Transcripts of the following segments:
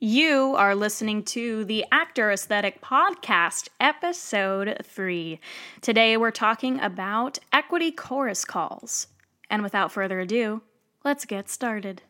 You are listening to the Actor Aesthetic Podcast, Episode 3. Today we're talking about equity chorus calls. And without further ado, let's get started.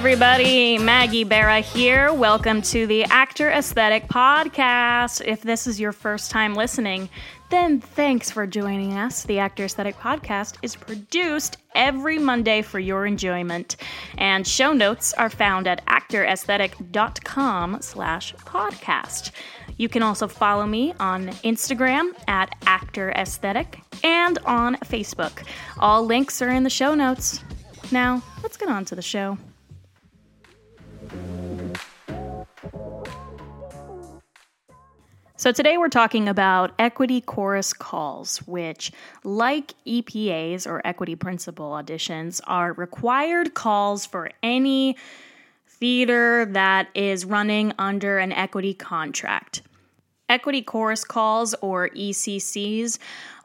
Everybody, Maggie Barra here. Welcome to the Actor Aesthetic Podcast. If this is your first time listening, then thanks for joining us. The Actor Aesthetic Podcast is produced every Monday for your enjoyment, and show notes are found at actoraesthetic.com slash podcast. You can also follow me on Instagram at Actor Aesthetic and on Facebook. All links are in the show notes. Now, let's get on to the show. So, today we're talking about equity chorus calls, which, like EPAs or equity principal auditions, are required calls for any theater that is running under an equity contract. Equity chorus calls, or ECCs,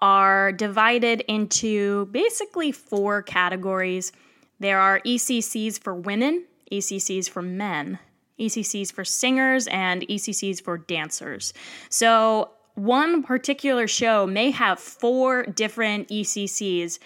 are divided into basically four categories. There are ECCs for women, ECCs for men, ECCs for singers, and ECCs for dancers. So, one particular show may have four different ECCs.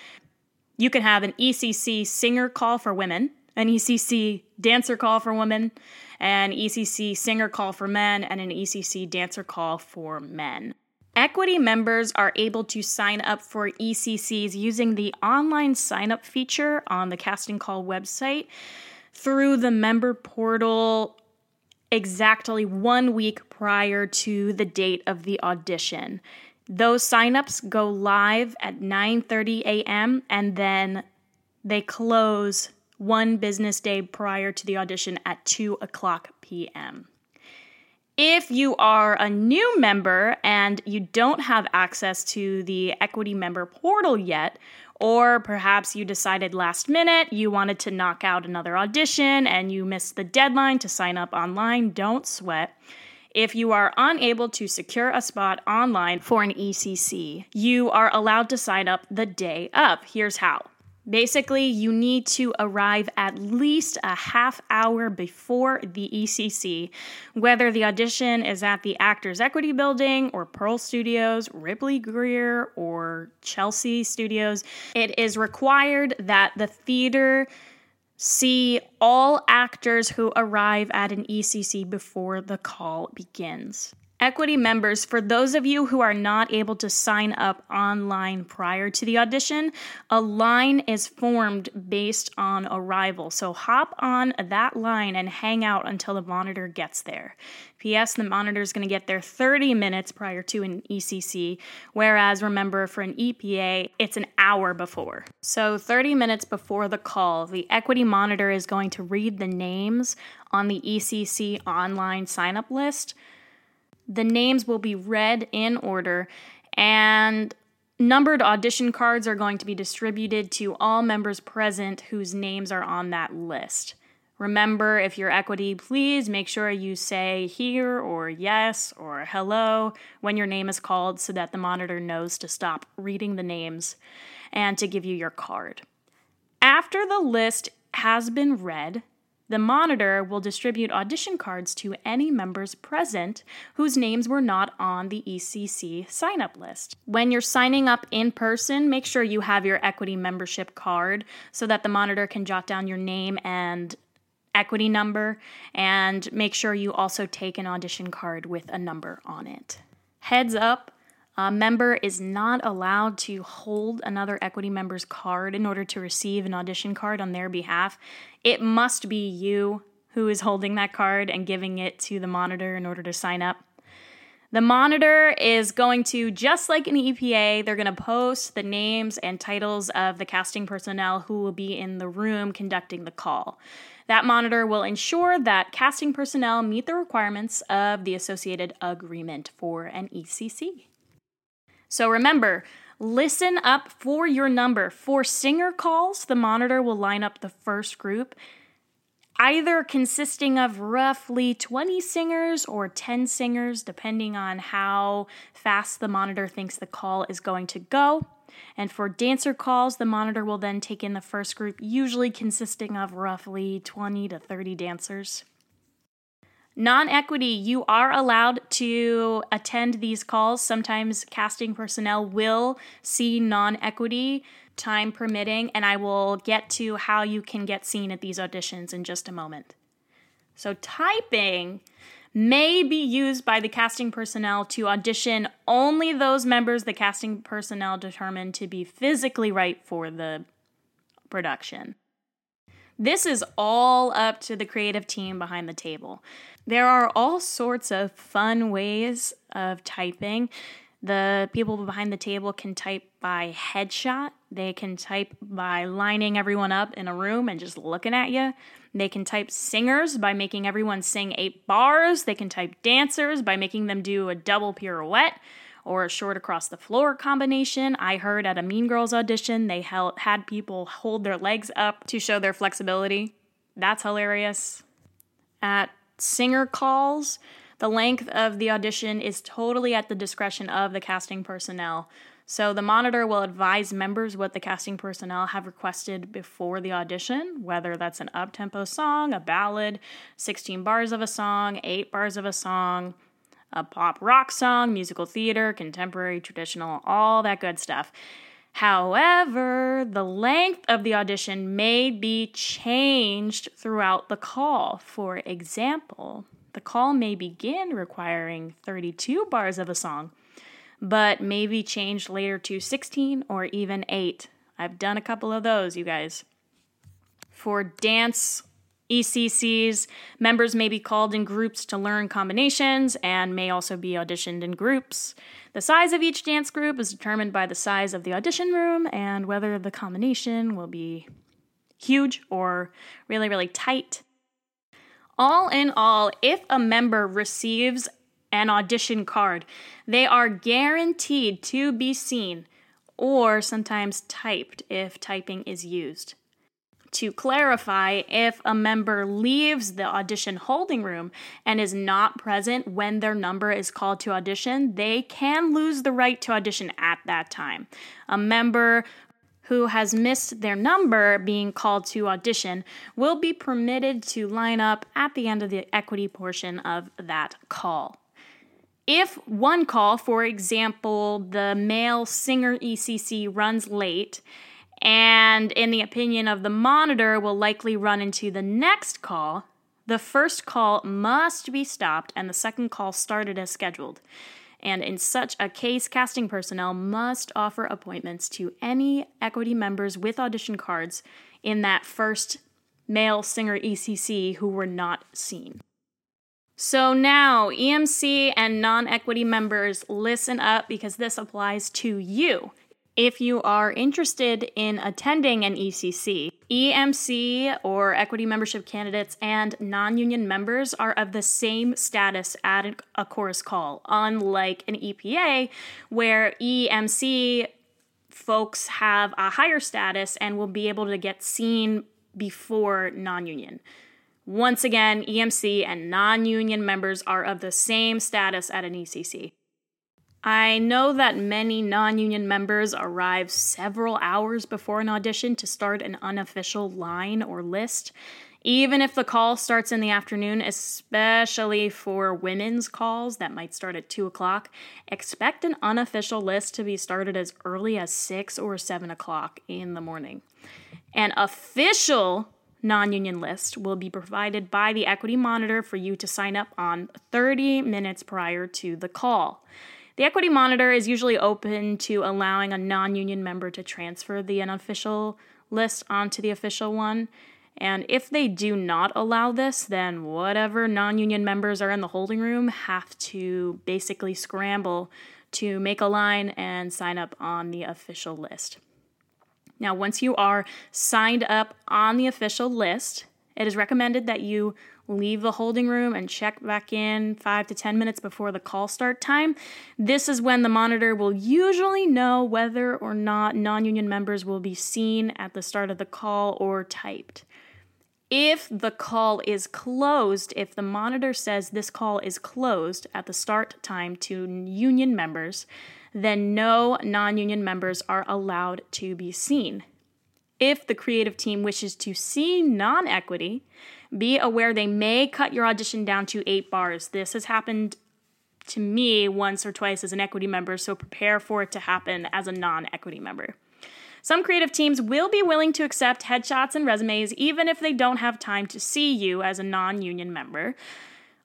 You can have an ECC singer call for women, an ECC dancer call for women, an ECC singer call for men, and an ECC dancer call for men. Equity members are able to sign up for ECCs using the online sign up feature on the casting call website through the member portal exactly one week prior to the date of the audition. Those signups go live at 9:30 a.m. and then they close one business day prior to the audition at 2 o'clock p.m. If you are a new member and you don't have access to the Equity Member Portal yet, or perhaps you decided last minute you wanted to knock out another audition and you missed the deadline to sign up online, don't sweat. If you are unable to secure a spot online for an ECC, you are allowed to sign up the day of. Here's how. Basically, you need to arrive at least a half hour before the ECC, whether the audition is at the Actors Equity Building or Pearl Studios, Ripley Grier, or Chelsea Studios. It is required that the theater see all actors who arrive at an ECC before the call begins. Equity members, for those of you who are not able to sign up online prior to the audition, a line is formed based on arrival. So hop on that line and hang out until the monitor gets there. P.S. The monitor is going to get there 30 minutes prior to an ECC, whereas remember for an EPA, it's an hour before. So 30 minutes before the call, the equity monitor is going to read the names on the ECC online sign up list the names will be read in order, and numbered audition cards are going to be distributed to all members present whose names are on that list. Remember, if you're equity, please make sure you say here or yes or hello when your name is called so that the monitor knows to stop reading the names and to give you your card. After the list has been read, the monitor will distribute audition cards to any members present whose names were not on the ECC sign up list. When you're signing up in person, make sure you have your equity membership card so that the monitor can jot down your name and equity number, and make sure you also take an audition card with a number on it. Heads up, a member is not allowed to hold another equity member's card in order to receive an audition card on their behalf. It must be you who is holding that card and giving it to the monitor in order to sign up. The monitor is going to, just like an EPA, they're going to post the names and titles of the casting personnel who will be in the room conducting the call. That monitor will ensure that casting personnel meet the requirements of the associated agreement for an ECC. So remember, listen up for your number. For singer calls, the monitor will line up the first group. either consisting of roughly 20 singers or 10 singers, depending on how fast the monitor thinks the call is going to go. And for dancer calls, the monitor will then take in the first group, usually consisting of roughly 20 to 30 dancers. Non equity, you are allowed to attend these calls. Sometimes casting personnel will see non equity, time permitting, and I will get to how you can get seen at these auditions in just a moment. So, typing may be used by the casting personnel to audition only those members the casting personnel determine to be physically right for the production. This is all up to the creative team behind the table. There are all sorts of fun ways of typing. The people behind the table can type by headshot. They can type by lining everyone up in a room and just looking at you. They can type singers by making everyone sing eight bars. They can type dancers by making them do a double pirouette or a short across the floor combination. I heard at a Mean Girls audition, they held, had people hold their legs up to show their flexibility. That's hilarious. At singer calls, the length of the audition is totally at the discretion of the casting personnel. So the monitor will advise members what the casting personnel have requested before the audition, whether that's an up-tempo song, a ballad, 16 bars of a song, 8 bars of a song, a pop rock song, musical theater, contemporary, traditional, all that good stuff. However, the length of the audition may be changed throughout the call. For example, the call may begin requiring 32 bars of a song, but may be changed later to 16 or even 8. I've done a couple of those, you guys. For dance ECCs, members may be called in groups to learn combinations and may also be auditioned in groups. The size of each dance group is determined by the size of the audition room and whether the combination will be huge or really, really tight. All in all, if a member receives an audition card, they are guaranteed to be seen or sometimes typed if typing is used to clarify if a member leaves the audition holding room and is not present when their number is called to audition, they can lose the right to audition at that time. A member who has missed their number being called to audition will be permitted to line up at the end of the equity portion of that call. If one call, for example, the male singer ECC runs late and in the opinion of the monitor will likely run into the next call, the first call must be stopped and the second call started as scheduled. And in such a case, casting personnel must offer appointments to any equity members with audition cards in that first male singer ECC who were not seen. So now, EMC and non equity members, listen up because this applies to you. If you are interested in attending an ECC, EMC or equity membership candidates and non union members are of the same status at a chorus call, unlike an EPA, where EMC folks have a higher status and will be able to get seen before non union. Once again, EMC and non union members are of the same status at an ECC. I know that many non union members arrive several hours before an audition to start an unofficial line or list. Even if the call starts in the afternoon, especially for women's calls that might start at 2 o'clock, expect an unofficial list to be started as early as 6 or 7 o'clock in the morning. An official non union list will be provided by the Equity Monitor for you to sign up on 30 minutes prior to the call. The equity monitor is usually open to allowing a non union member to transfer the unofficial list onto the official one. And if they do not allow this, then whatever non union members are in the holding room have to basically scramble to make a line and sign up on the official list. Now, once you are signed up on the official list, it is recommended that you leave the holding room and check back in five to 10 minutes before the call start time. This is when the monitor will usually know whether or not non union members will be seen at the start of the call or typed. If the call is closed, if the monitor says this call is closed at the start time to union members, then no non union members are allowed to be seen. If the creative team wishes to see non equity, be aware they may cut your audition down to eight bars. This has happened to me once or twice as an equity member, so prepare for it to happen as a non equity member. Some creative teams will be willing to accept headshots and resumes even if they don't have time to see you as a non union member.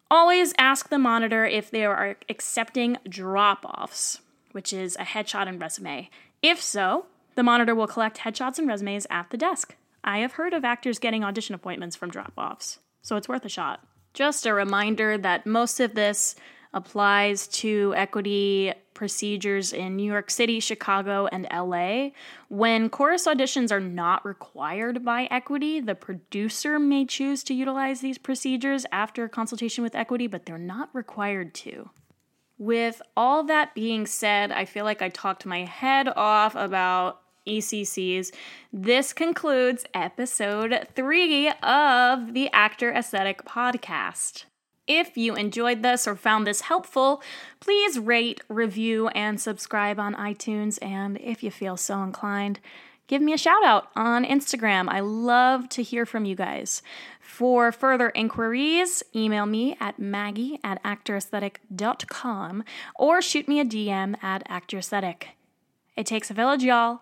Always ask the monitor if they are accepting drop offs, which is a headshot and resume. If so, the monitor will collect headshots and resumes at the desk. I have heard of actors getting audition appointments from drop offs, so it's worth a shot. Just a reminder that most of this applies to equity procedures in New York City, Chicago, and LA. When chorus auditions are not required by equity, the producer may choose to utilize these procedures after consultation with equity, but they're not required to. With all that being said, I feel like I talked my head off about ECCs. This concludes episode three of the Actor Aesthetic Podcast. If you enjoyed this or found this helpful, please rate, review, and subscribe on iTunes. And if you feel so inclined, give me a shout out on Instagram. I love to hear from you guys. For further inquiries, email me at maggie at actoraesthetic.com or shoot me a DM at actoraesthetic. It takes a village, y'all.